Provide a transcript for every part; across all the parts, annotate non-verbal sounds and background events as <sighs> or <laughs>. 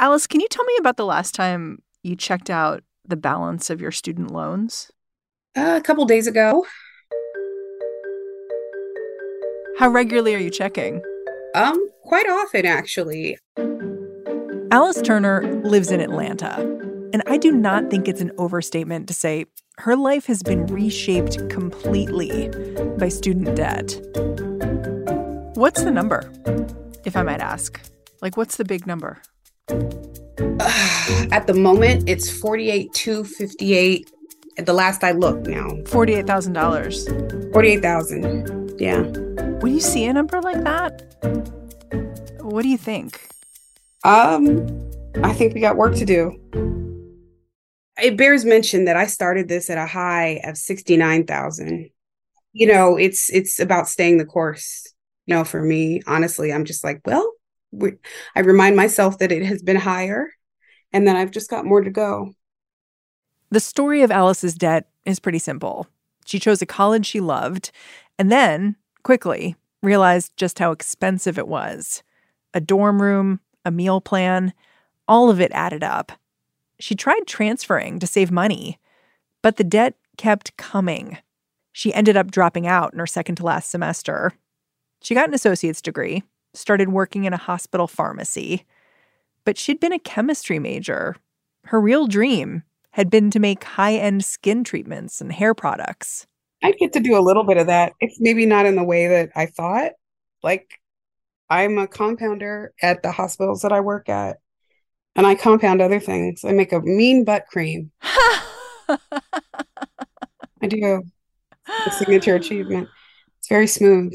Alice, can you tell me about the last time you checked out the balance of your student loans? Uh, a couple days ago. How regularly are you checking? Um, quite often actually. Alice Turner lives in Atlanta, and I do not think it's an overstatement to say her life has been reshaped completely by student debt. What's the number, if I might ask? Like, what's the big number? <sighs> At the moment, it's 48 258 at the last I looked now. $48,000. 48,000. Yeah. When you see a number like that, what do you think? Um, I think we got work to do. It bears mention that I started this at a high of 69,000. You know, it's it's about staying the course. You know, for me, honestly, I'm just like, well, we, I remind myself that it has been higher and then I've just got more to go. The story of Alice's debt is pretty simple. She chose a college she loved and then, quickly, realized just how expensive it was. A dorm room, a meal plan, all of it added up. She tried transferring to save money, but the debt kept coming. She ended up dropping out in her second to last semester. She got an associate's degree, started working in a hospital pharmacy. But she'd been a chemistry major. Her real dream had been to make high end skin treatments and hair products. I'd get to do a little bit of that. It's maybe not in the way that I thought. Like, I'm a compounder at the hospitals that I work at, and I compound other things. I make a mean butt cream. <laughs> I do. A signature achievement. It's very smooth.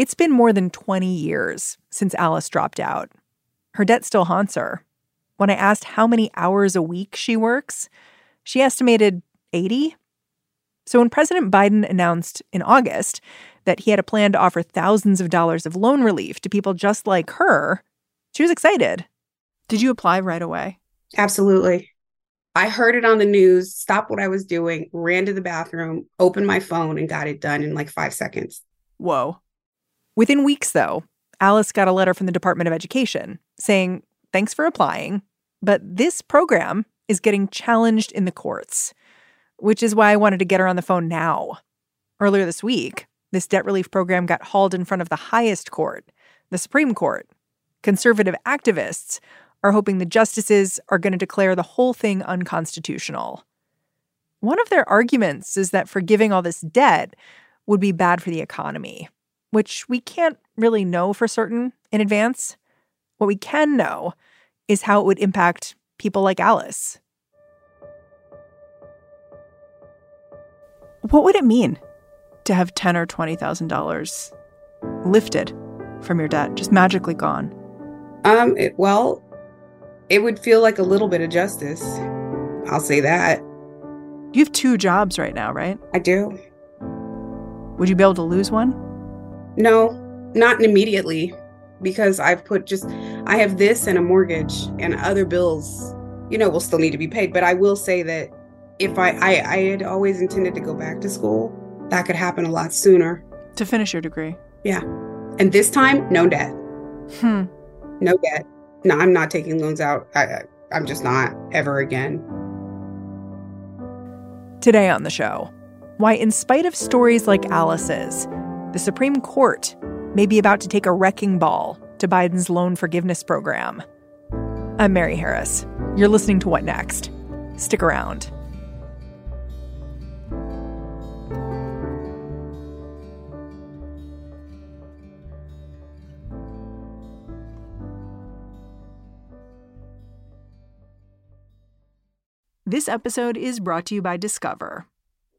It's been more than 20 years since Alice dropped out. Her debt still haunts her. When I asked how many hours a week she works, she estimated 80. So when President Biden announced in August that he had a plan to offer thousands of dollars of loan relief to people just like her, she was excited. Did you apply right away? Absolutely. I heard it on the news, stopped what I was doing, ran to the bathroom, opened my phone, and got it done in like five seconds. Whoa. Within weeks, though, Alice got a letter from the Department of Education saying, Thanks for applying, but this program is getting challenged in the courts, which is why I wanted to get her on the phone now. Earlier this week, this debt relief program got hauled in front of the highest court, the Supreme Court. Conservative activists are hoping the justices are going to declare the whole thing unconstitutional. One of their arguments is that forgiving all this debt would be bad for the economy, which we can't really know for certain in advance. What we can know is how it would impact people like Alice. What would it mean to have ten or twenty thousand dollars lifted from your debt, just magically gone? Um, it, well, it would feel like a little bit of justice. I'll say that. You have two jobs right now, right? I do. Would you be able to lose one? No, not immediately because I've put just I have this and a mortgage and other bills, you know, will still need to be paid. But I will say that if I I, I had always intended to go back to school, that could happen a lot sooner. To finish your degree. Yeah. And this time, no debt. Hmm. No debt. No, I'm not taking loans out. I, I'm just not ever again. Today on the show, why, in spite of stories like Alice's, the Supreme Court may be about to take a wrecking ball to Biden's loan forgiveness program. I'm Mary Harris. You're listening to What Next? Stick around. This episode is brought to you by Discover.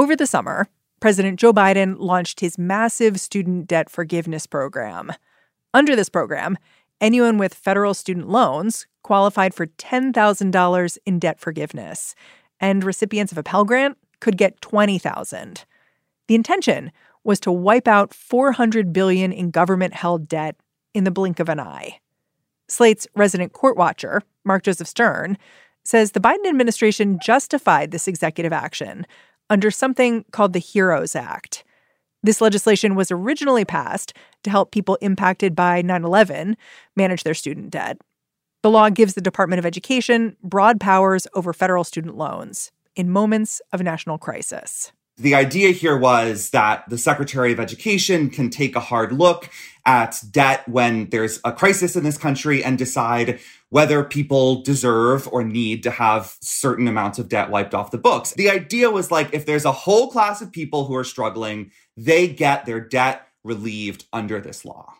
Over the summer, President Joe Biden launched his massive student debt forgiveness program. Under this program, anyone with federal student loans qualified for $10,000 in debt forgiveness, and recipients of a Pell Grant could get $20,000. The intention was to wipe out $400 billion in government-held debt in the blink of an eye. Slate's resident court watcher, Mark Joseph Stern, says the Biden administration justified this executive action under something called the HEROES Act. This legislation was originally passed to help people impacted by 9 11 manage their student debt. The law gives the Department of Education broad powers over federal student loans in moments of national crisis. The idea here was that the Secretary of Education can take a hard look at debt when there's a crisis in this country and decide whether people deserve or need to have certain amounts of debt wiped off the books. The idea was like if there's a whole class of people who are struggling, they get their debt relieved under this law.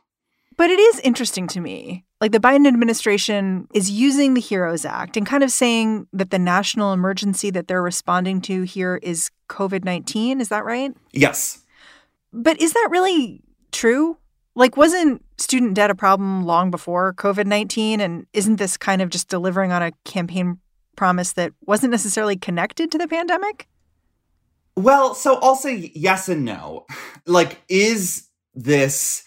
But it is interesting to me. Like the Biden administration is using the HEROES Act and kind of saying that the national emergency that they're responding to here is COVID 19. Is that right? Yes. But is that really true? Like, wasn't student debt a problem long before COVID 19? And isn't this kind of just delivering on a campaign promise that wasn't necessarily connected to the pandemic? Well, so I'll say yes and no. <sighs> Like, is this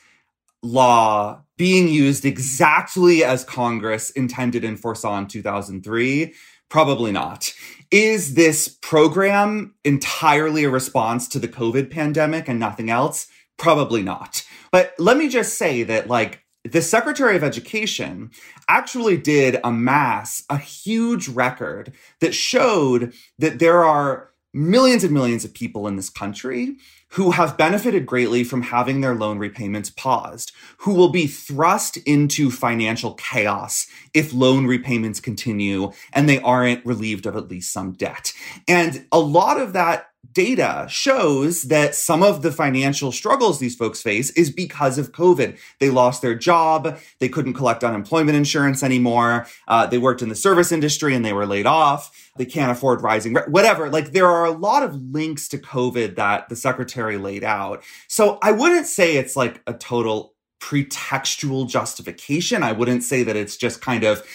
law being used exactly as Congress intended and foresaw in 2003? Probably not. Is this program entirely a response to the COVID pandemic and nothing else? Probably not. But let me just say that, like, the Secretary of Education actually did amass a huge record that showed that there are millions and millions of people in this country who have benefited greatly from having their loan repayments paused, who will be thrust into financial chaos if loan repayments continue and they aren't relieved of at least some debt. And a lot of that data shows that some of the financial struggles these folks face is because of COVID. They lost their job. They couldn't collect unemployment insurance anymore. Uh, they worked in the service industry and they were laid off. They can't afford rising, whatever. Like there are a lot of links to COVID that the secretary laid out. So I wouldn't say it's like a total pretextual justification. I wouldn't say that it's just kind of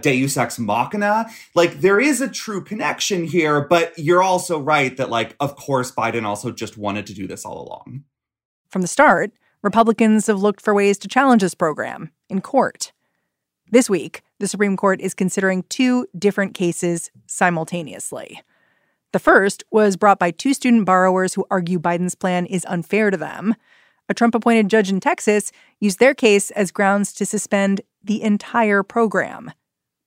deus ex machina. Like there is a true connection here, but you're also right that like, of course, Biden also just wanted to do this all along. From the start, Republicans have looked for ways to challenge this program in court. This week, the Supreme Court is considering two different cases simultaneously. The first was brought by two student borrowers who argue Biden's plan is unfair to them a Trump appointed judge in Texas used their case as grounds to suspend the entire program.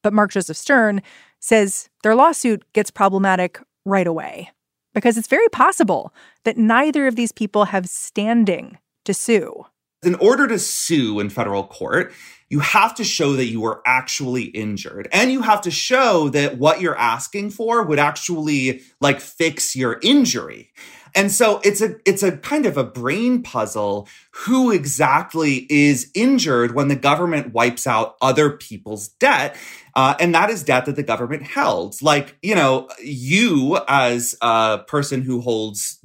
But Mark Joseph Stern says their lawsuit gets problematic right away because it's very possible that neither of these people have standing to sue. In order to sue in federal court, you have to show that you were actually injured and you have to show that what you're asking for would actually like fix your injury. And so it's a it's a kind of a brain puzzle who exactly is injured when the government wipes out other people's debt uh, and that is debt that the government held. Like, you know, you as a person who holds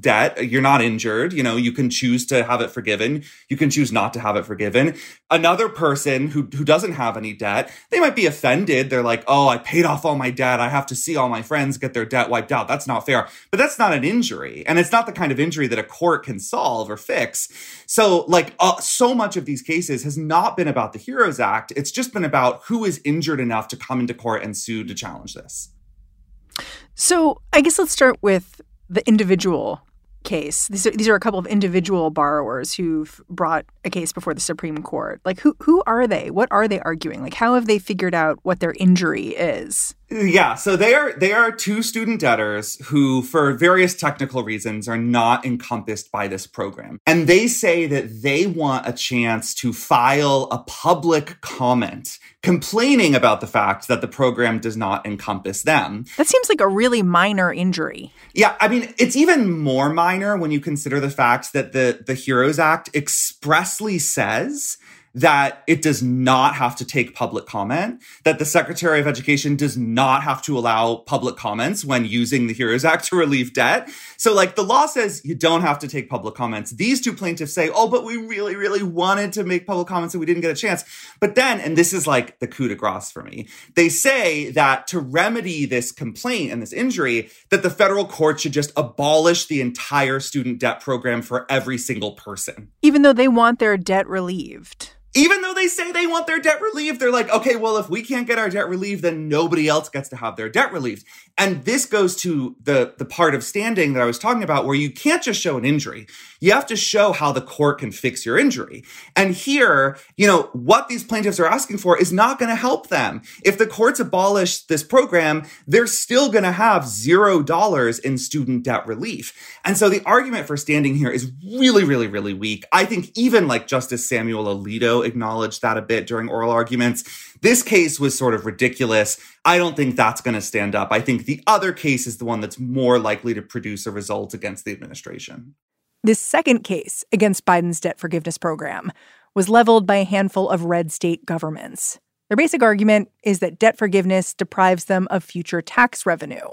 debt, you're not injured. You know, you can choose to have it forgiven. You can choose not to have it forgiven. Another person who, who doesn't have any debt, they might be offended. They're like, oh, I paid off all my debt. I have to see all my friends get their debt wiped out. That's not fair. But that's not an injury. And it's not the kind of injury that a court can solve or fix. So, like, uh, so much of these cases has not been about the HEROES Act. It's just been about who is injured enough to come into court and sue to challenge this. So, I guess let's start with the individual case, these are, these are a couple of individual borrowers who've brought a case before the Supreme Court. Like, who who are they? What are they arguing? Like, how have they figured out what their injury is? Yeah, so they are they are two student debtors who, for various technical reasons, are not encompassed by this program, and they say that they want a chance to file a public comment complaining about the fact that the program does not encompass them. That seems like a really minor injury. Yeah, I mean, it's even more minor when you consider the fact that the the Heroes Act expressly says that it does not have to take public comment, that the Secretary of Education does not have to allow public comments when using the HEROES Act to relieve debt. So, like, the law says you don't have to take public comments. These two plaintiffs say, oh, but we really, really wanted to make public comments and we didn't get a chance. But then, and this is like the coup de grace for me, they say that to remedy this complaint and this injury, that the federal court should just abolish the entire student debt program for every single person. Even though they want their debt relieved even though they say they want their debt relieved, they're like, okay, well, if we can't get our debt relieved, then nobody else gets to have their debt relieved. And this goes to the, the part of standing that I was talking about where you can't just show an injury. You have to show how the court can fix your injury. And here, you know, what these plaintiffs are asking for is not going to help them. If the courts abolish this program, they're still going to have zero dollars in student debt relief. And so the argument for standing here is really, really, really weak. I think even like Justice Samuel Alito acknowledged that a bit during oral arguments. This case was sort of ridiculous. I don't think that's going to stand up. I think the other case is the one that's more likely to produce a result against the administration. This second case against Biden's debt forgiveness program was leveled by a handful of red state governments. Their basic argument is that debt forgiveness deprives them of future tax revenue.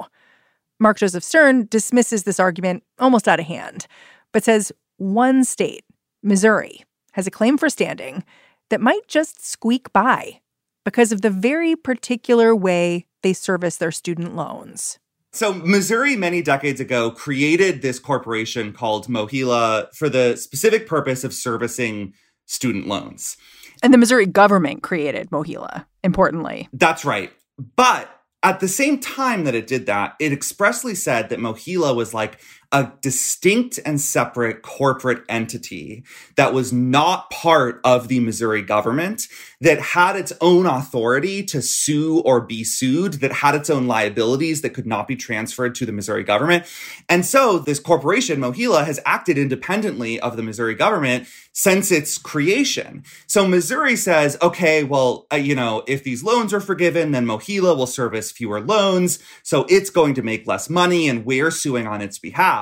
Mark Joseph Stern dismisses this argument almost out of hand, but says one state, Missouri, has a claim for standing that might just squeak by because of the very particular way they service their student loans. So, Missouri, many decades ago, created this corporation called MOHELA for the specific purpose of servicing student loans. And the Missouri government created MOHELA, importantly. That's right. But at the same time that it did that, it expressly said that MOHELA was like a distinct and separate corporate entity that was not part of the Missouri government, that had its own authority to sue or be sued, that had its own liabilities that could not be transferred to the Missouri government. And so this corporation, MOHELA, has acted independently of the Missouri government since its creation. So Missouri says, okay, well, uh, you know, if these loans are forgiven, then MOHELA will service fewer loans. So it's going to make less money and we're suing on its behalf.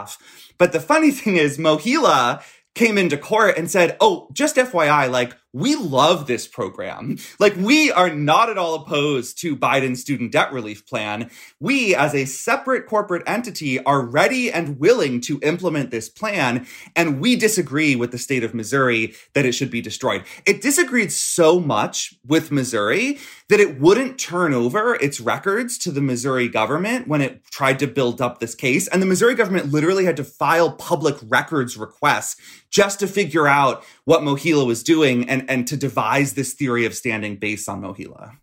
But the funny <laughs> thing is, MOHELA came into court and said, oh, just FYI, like, we love this program. Like, we are not at all opposed to Biden's student debt relief plan. We, as a separate corporate entity, are ready and willing to implement this plan. And we disagree with the state of Missouri that it should be destroyed. It disagreed so much with Missouri that it wouldn't turn over its records to the Missouri government when it tried to build up this case. And the Missouri government literally had to file public records requests just to figure out what MOHELA was doing and, and to devise this theory of standing based on MOHELA.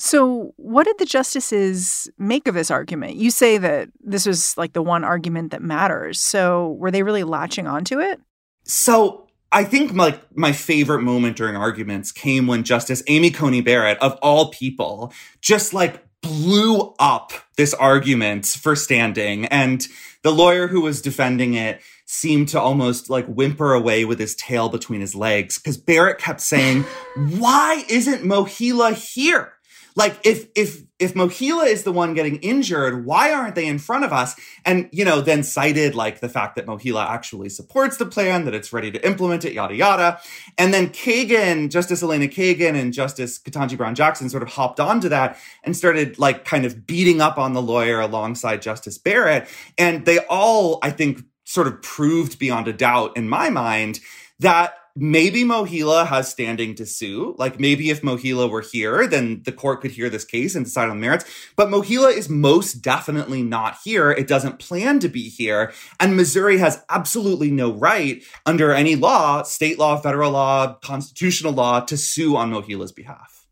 So, what did the justices make of this argument? You say that this was like the one argument that matters. So, were they really latching onto it? So, I think like my favorite moment during arguments came when Justice Amy Coney Barrett, of all people, just like blew up this argument for standing. And the lawyer who was defending it seemed to almost like whimper away with his tail between his legs because Barrett kept saying, <laughs> why isn't MOHELA here? Like if if if MOHELA is the one getting injured, why aren't they in front of us? And you know, then cited like the fact that MOHELA actually supports the plan, that it's ready to implement it, yada yada. And then Kagan, Justice Elena Kagan and Justice Ketanji Brown Jackson sort of hopped onto that and started like kind of beating up on the lawyer alongside Justice Barrett. And they all, I think, sort of proved beyond a doubt in my mind that maybe MOHELA has standing to sue. Like maybe if MOHELA were here, then the court could hear this case and decide on the merits. But MOHELA is most definitely not here. It doesn't plan to be here. And Missouri has absolutely no right under any law, state law, federal law, constitutional law, to sue on MOHELA's behalf.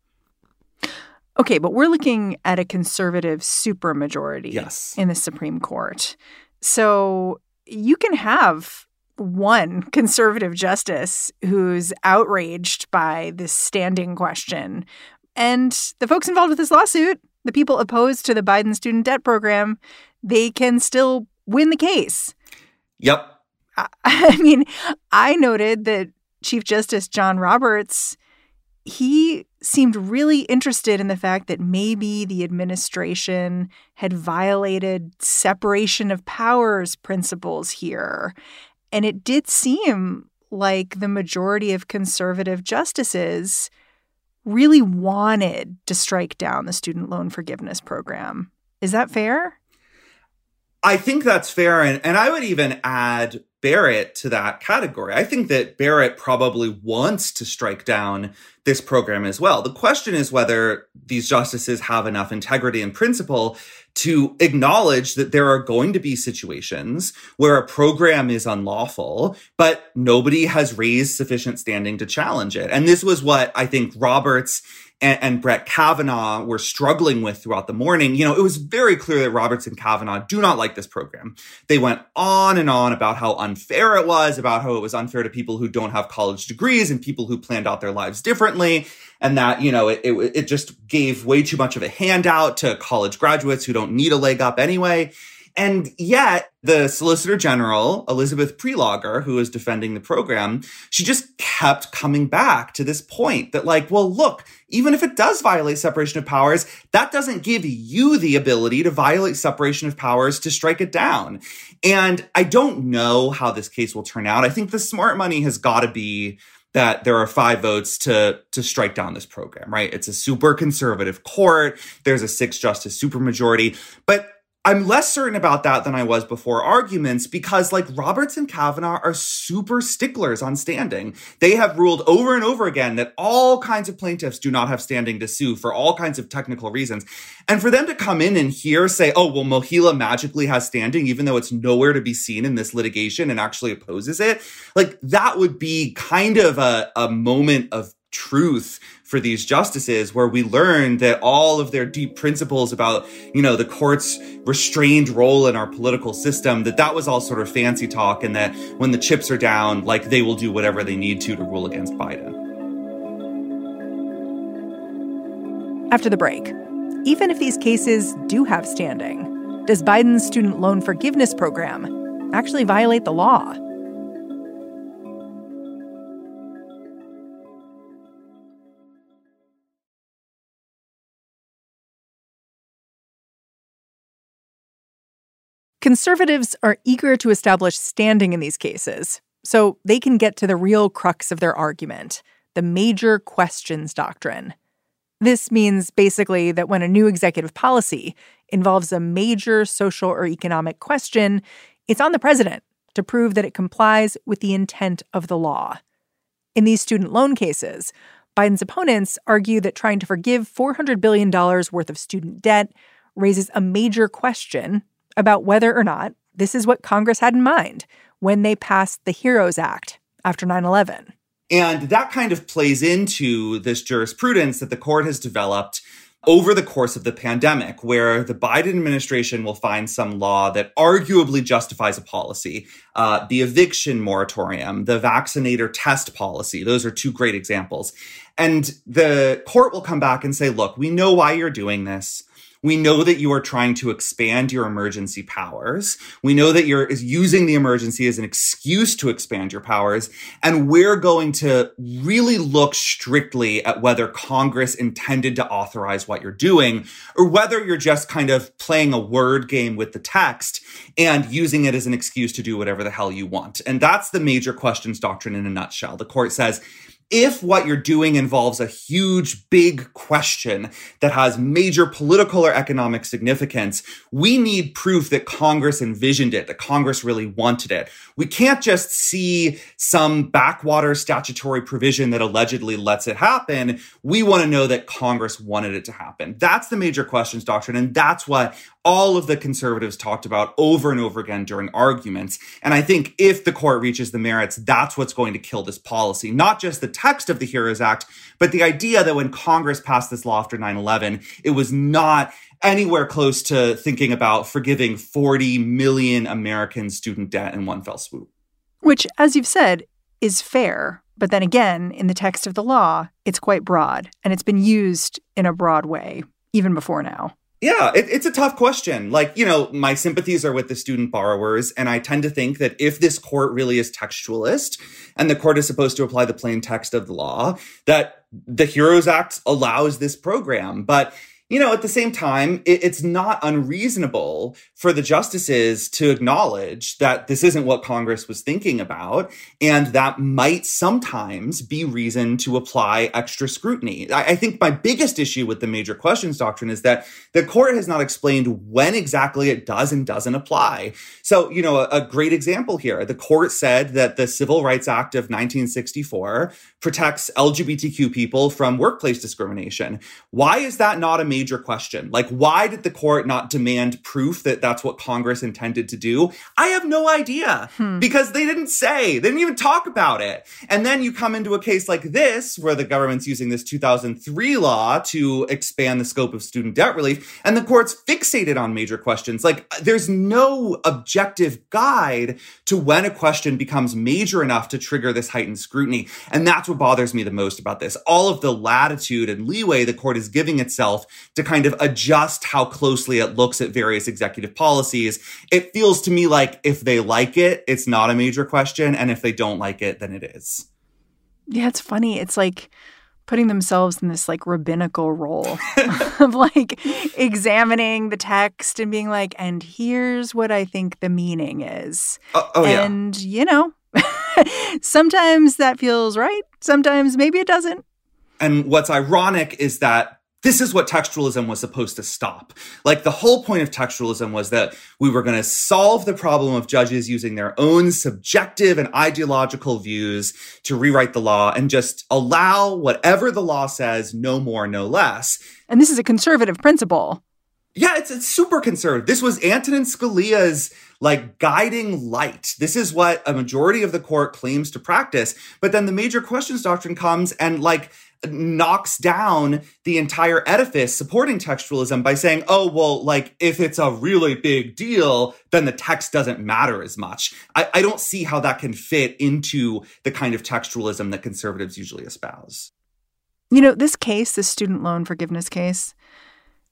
Okay, but we're looking at a conservative supermajority yes. in the Supreme Court. So you can have one <laughs> conservative justice who's outraged by this standing question. And the folks involved with this lawsuit, the people opposed to the Biden student debt program, they can still win the case. Yep. I, <laughs> I mean, I noted that Chief Justice John Roberts, he seemed really interested in the fact that maybe the administration had violated separation of powers principles here. And it did seem like the majority of conservative justices really wanted to strike down the student loan forgiveness program. Is that fair? I think that's fair. And, and I would even add Barrett to that category. I think that Barrett probably wants to strike down this program as well. The question is whether these justices have enough integrity and principle to acknowledge that there are going to be situations where a program is unlawful, but nobody has raised sufficient standing to challenge it. And this was what I think Roberts and, and, Brett Kavanaugh were struggling with throughout the morning, you know, it was very clear that Roberts and Kavanaugh do not like this program. They went on and on about how unfair it was, about how it was unfair to people who don't have college degrees and people who planned out their lives differently. And that, you know, it, it, it just gave way too much of a handout to college graduates who don't need a leg up anyway. And yet, the Solicitor General, Elizabeth Prelogar, who is defending the program, she just kept coming back to this point that, like, well, look, even if it does violate separation of powers, that doesn't give you the ability to violate separation of powers to strike it down. And I don't know how this case will turn out. I think the smart money has got to be that there are five votes to to strike down this program, right? It's a super conservative court. There's a six justice supermajority, but I'm less certain about that than I was before arguments because, like, Roberts and Kavanaugh are super sticklers on standing. They have ruled over and over again that all kinds of plaintiffs do not have standing to sue for all kinds of technical reasons. And for them to come in and here say, oh, well, MOHELA magically has standing, even though it's nowhere to be seen in this litigation and actually opposes it, like, that would be kind of a, a moment of truth for these justices where we learn that all of their deep principles about you know the court's restrained role in our political system that that was all sort of fancy talk and that when the chips are down like they will do whatever they need to to rule against biden. After the break even if these cases do have standing does biden's student loan forgiveness program actually violate the law Conservatives are eager to establish standing in these cases so they can get to the real crux of their argument the major questions doctrine. This means basically that when a new executive policy involves a major social or economic question, it's on the president to prove that it complies with the intent of the law. In these student loan cases, Biden's opponents argue that trying to forgive $400 billion worth of student debt raises a major question about whether or not this is what Congress had in mind when they passed the HEROES Act after 9 11. And that kind of plays into this jurisprudence that the court has developed over the course of the pandemic, where the Biden administration will find some law that arguably justifies a policy. Uh, the eviction moratorium, the vaccinator test policy, those are two great examples. And the court will come back and say, look, we know why you're doing this. We know that you are trying to expand your emergency powers. We know that you're using the emergency as an excuse to expand your powers. And we're going to really look strictly at whether Congress intended to authorize what you're doing or whether you're just kind of playing a word game with the text and using it as an excuse to do whatever the hell you want. And that's the major questions doctrine in a nutshell. The court says if what you're doing involves a huge, big question that has major political or economic significance, we need proof that Congress envisioned it, that Congress really wanted it. We can't just see some backwater statutory provision that allegedly lets it happen. We want to know that Congress wanted it to happen. That's the major questions doctrine. And that's what all of the conservatives talked about over and over again during arguments. And I think if the court reaches the merits, that's what's going to kill this policy. Not just the text of the HEROES Act, but the idea that when Congress passed this law after 9 11, it was not anywhere close to thinking about forgiving 40 million American student debt in one fell swoop. Which, as you've said, is fair. But then again, in the text of the law, it's quite broad and it's been used in a broad way even before now. Yeah, it, it's a tough question. Like, you know, my sympathies are with the student borrowers. And I tend to think that if this court really is textualist and the court is supposed to apply the plain text of the law, that the HEROES Act allows this program. But you know, at the same time, it, it's not unreasonable for the justices to acknowledge that this isn't what Congress was thinking about, and that might sometimes be reason to apply extra scrutiny. I, I think my biggest issue with the major questions doctrine is that the court has not explained when exactly it does and doesn't apply. So, you know, a, a great example here the court said that the Civil Rights Act of 1964 protects LGBTQ people from workplace discrimination. Why is that not a major question. Like, why did the court not demand proof that that's what Congress intended to do? I have no idea hmm. because they didn't say, they didn't even talk about it. And then you come into a case like this where the government's using this 2003 law to expand the scope of student debt relief and the court's fixated on major questions. Like, there's no objective guide to when a question becomes major enough to trigger this heightened scrutiny. And that's what bothers me the most about this. All of the latitude and leeway the court is giving itself to kind of adjust how closely it looks at various executive policies. It feels to me like if they like it, it's not a major question. And if they don't like it, then it is. Yeah, it's funny. It's like putting themselves in this like rabbinical role <laughs> of like examining the text and being like, and here's what I think the meaning is. Uh, oh, yeah. And, you know, <laughs> sometimes that feels right. Sometimes maybe it doesn't. And what's ironic is that this is what textualism was supposed to stop. Like the whole point of textualism was that we were going to solve the problem of judges using their own subjective and ideological views to rewrite the law and just allow whatever the law says, no more, no less. And this is a conservative principle. Yeah, it's, it's super conservative. This was Antonin Scalia's like guiding light. This is what a majority of the court claims to practice. But then the major questions doctrine comes and like knocks down the entire edifice supporting textualism by saying, oh, well, like if it's a really big deal, then the text doesn't matter as much. I, I don't see how that can fit into the kind of textualism that conservatives usually espouse. You know, this case, this student loan forgiveness case,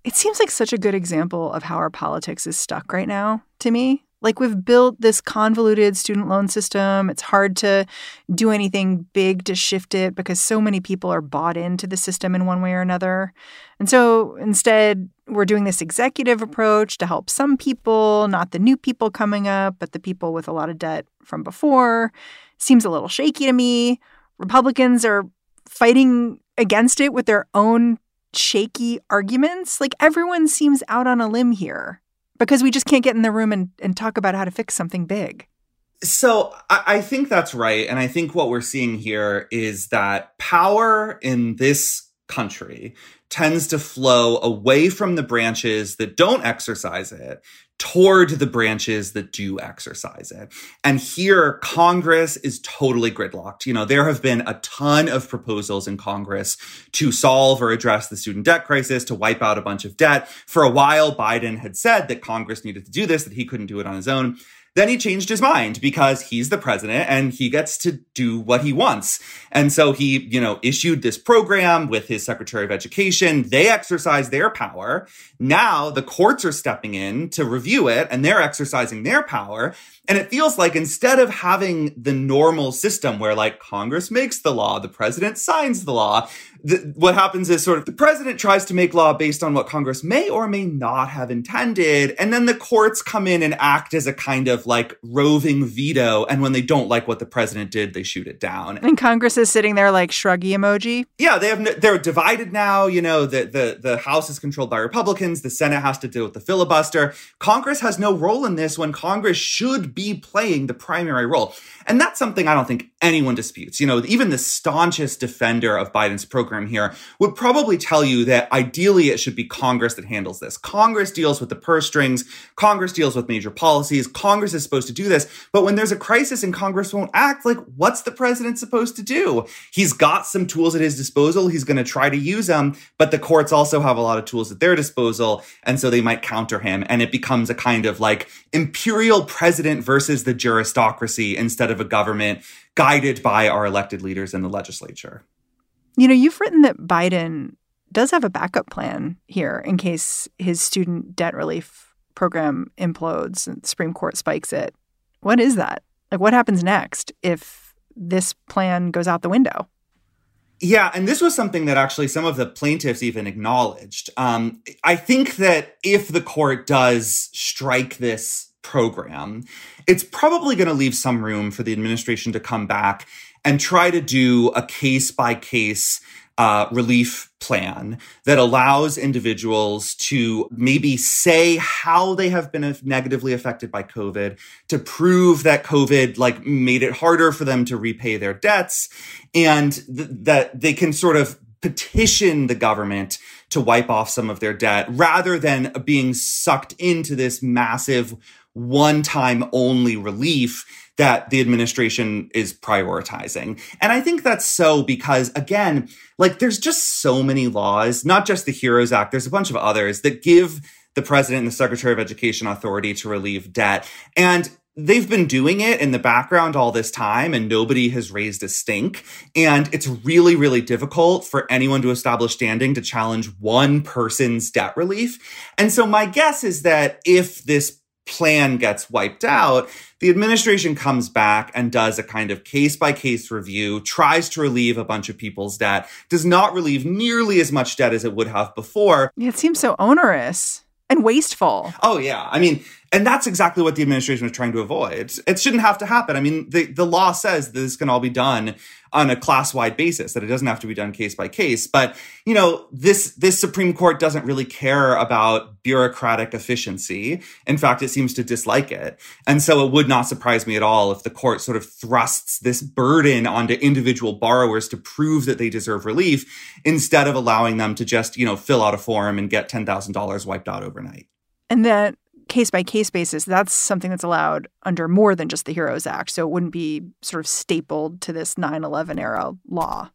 it seems like such a good example of how our politics is stuck right now to me. Like we've built this convoluted student loan system. It's hard to do anything big to shift it because so many people are bought into the system in one way or another. And so instead, we're doing this executive approach to help some people, not the new people coming up, but the people with a lot of debt from before. Seems a little shaky to me. Republicans are fighting against it with their own shaky arguments. Like everyone seems out on a limb here because we just can't get in the room and, and talk about how to fix something big. So I, I think that's right. And I think what we're seeing here is that power in this country tends to flow away from the branches that don't exercise it toward the branches that do exercise it. And here, Congress is totally gridlocked. You know, there have been a ton of proposals in Congress to solve or address the student debt crisis, to wipe out a bunch of debt. For a while, Biden had said that Congress needed to do this, that he couldn't do it on his own. Then he changed his mind because he's the president and he gets to do what he wants. And so he, you know, issued this program with his secretary of education. They exercise their power. Now the courts are stepping in to review it and they're exercising their power. And it feels like instead of having the normal system where like Congress makes the law, the president signs the law, the, what happens is sort of the president tries to make law based on what Congress may or may not have intended. And then the courts come in and act as a kind of like roving veto. And when they don't like what the president did, they shoot it down. And Congress is sitting there like shruggy emoji. Yeah, they have, they're divided now. You know, the, the, the House is controlled by Republicans. The Senate has to deal with the filibuster. Congress has no role in this when Congress should be playing the primary role. And that's something I don't think anyone disputes. You know, even the staunchest defender of Biden's program program here would probably tell you that ideally it should be Congress that handles this. Congress deals with the purse strings. Congress deals with major policies. Congress is supposed to do this. But when there's a crisis and Congress won't act, like what's the president supposed to do? He's got some tools at his disposal. He's going to try to use them, but the courts also have a lot of tools at their disposal. And so they might counter him. And it becomes a kind of like imperial president versus the juristocracy instead of a government guided by our elected leaders in the legislature. You know, you've written that Biden does have a backup plan here in case his student debt relief program implodes and the Supreme Court spikes it. What is that? Like, what happens next if this plan goes out the window? Yeah, and this was something that actually some of the plaintiffs even acknowledged. Um, I think that if the court does strike this program, it's probably going to leave some room for the administration to come back and try to do a case by case uh, relief plan that allows individuals to maybe say how they have been negatively affected by COVID, to prove that COVID like made it harder for them to repay their debts, and th- that they can sort of petition the government to wipe off some of their debt rather than being sucked into this massive one time only relief that the administration is prioritizing. And I think that's so because, again, like there's just so many laws, not just the HEROES Act, there's a bunch of others that give the president and the secretary of education authority to relieve debt. And they've been doing it in the background all this time and nobody has raised a stink. And it's really, really difficult for anyone to establish standing to challenge one person's debt relief. And so my guess is that if this plan gets wiped out, the administration comes back and does a kind of case by case review, tries to relieve a bunch of people's debt, does not relieve nearly as much debt as it would have before. It seems so onerous and wasteful. Oh, yeah. I mean, and that's exactly what the administration was trying to avoid. It shouldn't have to happen. I mean, the, the law says this can all be done on a class wide basis, that it doesn't have to be done case by case. But, you know, this, this Supreme Court doesn't really care about bureaucratic efficiency. In fact, it seems to dislike it. And so it would not surprise me at all if the court sort of thrusts this burden onto individual borrowers to prove that they deserve relief instead of allowing them to just, you know, fill out a form and get $10,000 wiped out overnight. And that case by case basis, that's something that's allowed under more than just the HEROES Act. So it wouldn't be sort of stapled to this 9 11 era law.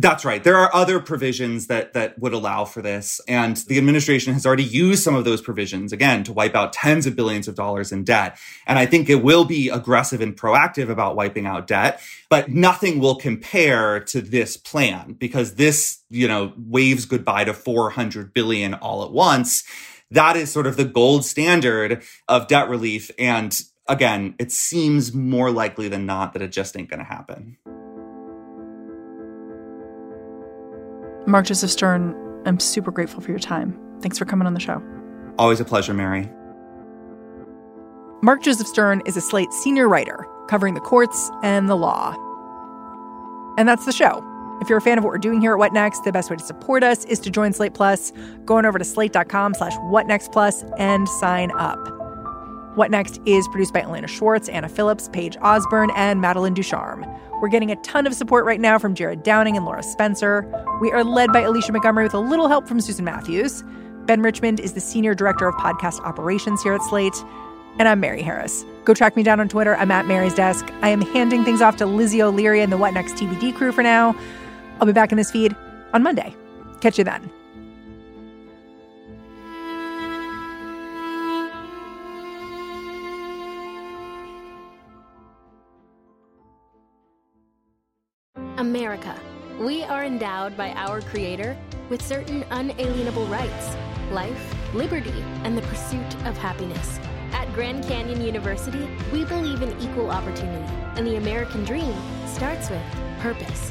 That's right. There are other provisions that that would allow for this, and the administration has already used some of those provisions again to wipe out tens of billions of dollars in debt. And I think it will be aggressive and proactive about wiping out debt, but nothing will compare to this plan because this, you know, waves goodbye to 400 billion all at once that is sort of the gold standard of debt relief. And again, it seems more likely than not that it just ain't going to happen. Mark Joseph Stern, I'm super grateful for your time. Thanks for coming on the show. Always a pleasure, Mary. Mark Joseph Stern is a Slate senior writer covering the courts and the law. And that's the show. If you're a fan of what we're doing here at What Next, the best way to support us is to join Slate Plus. Go on over to slate.com slash whatnextplus and sign up. What Next is produced by Elena Schwartz, Anna Phillips, Paige Osborne, and Madeline Ducharme. We're getting a ton of support right now from Jared Downing and Laura Spencer. We are led by Alicia Montgomery with a little help from Susan Matthews. Ben Richmond is the Senior Director of Podcast Operations here at Slate. And I'm Mary Harris. Go track me down on Twitter. I'm at Mary's Desk. I am handing things off to Lizzie O'Leary and the What Next TBD crew for now. I'll be back in this feed on Monday. Catch you then. America. We are endowed by our Creator with certain unalienable rights life, liberty, and the pursuit of happiness. At Grand Canyon University, we believe in equal opportunity, and the American dream starts with purpose.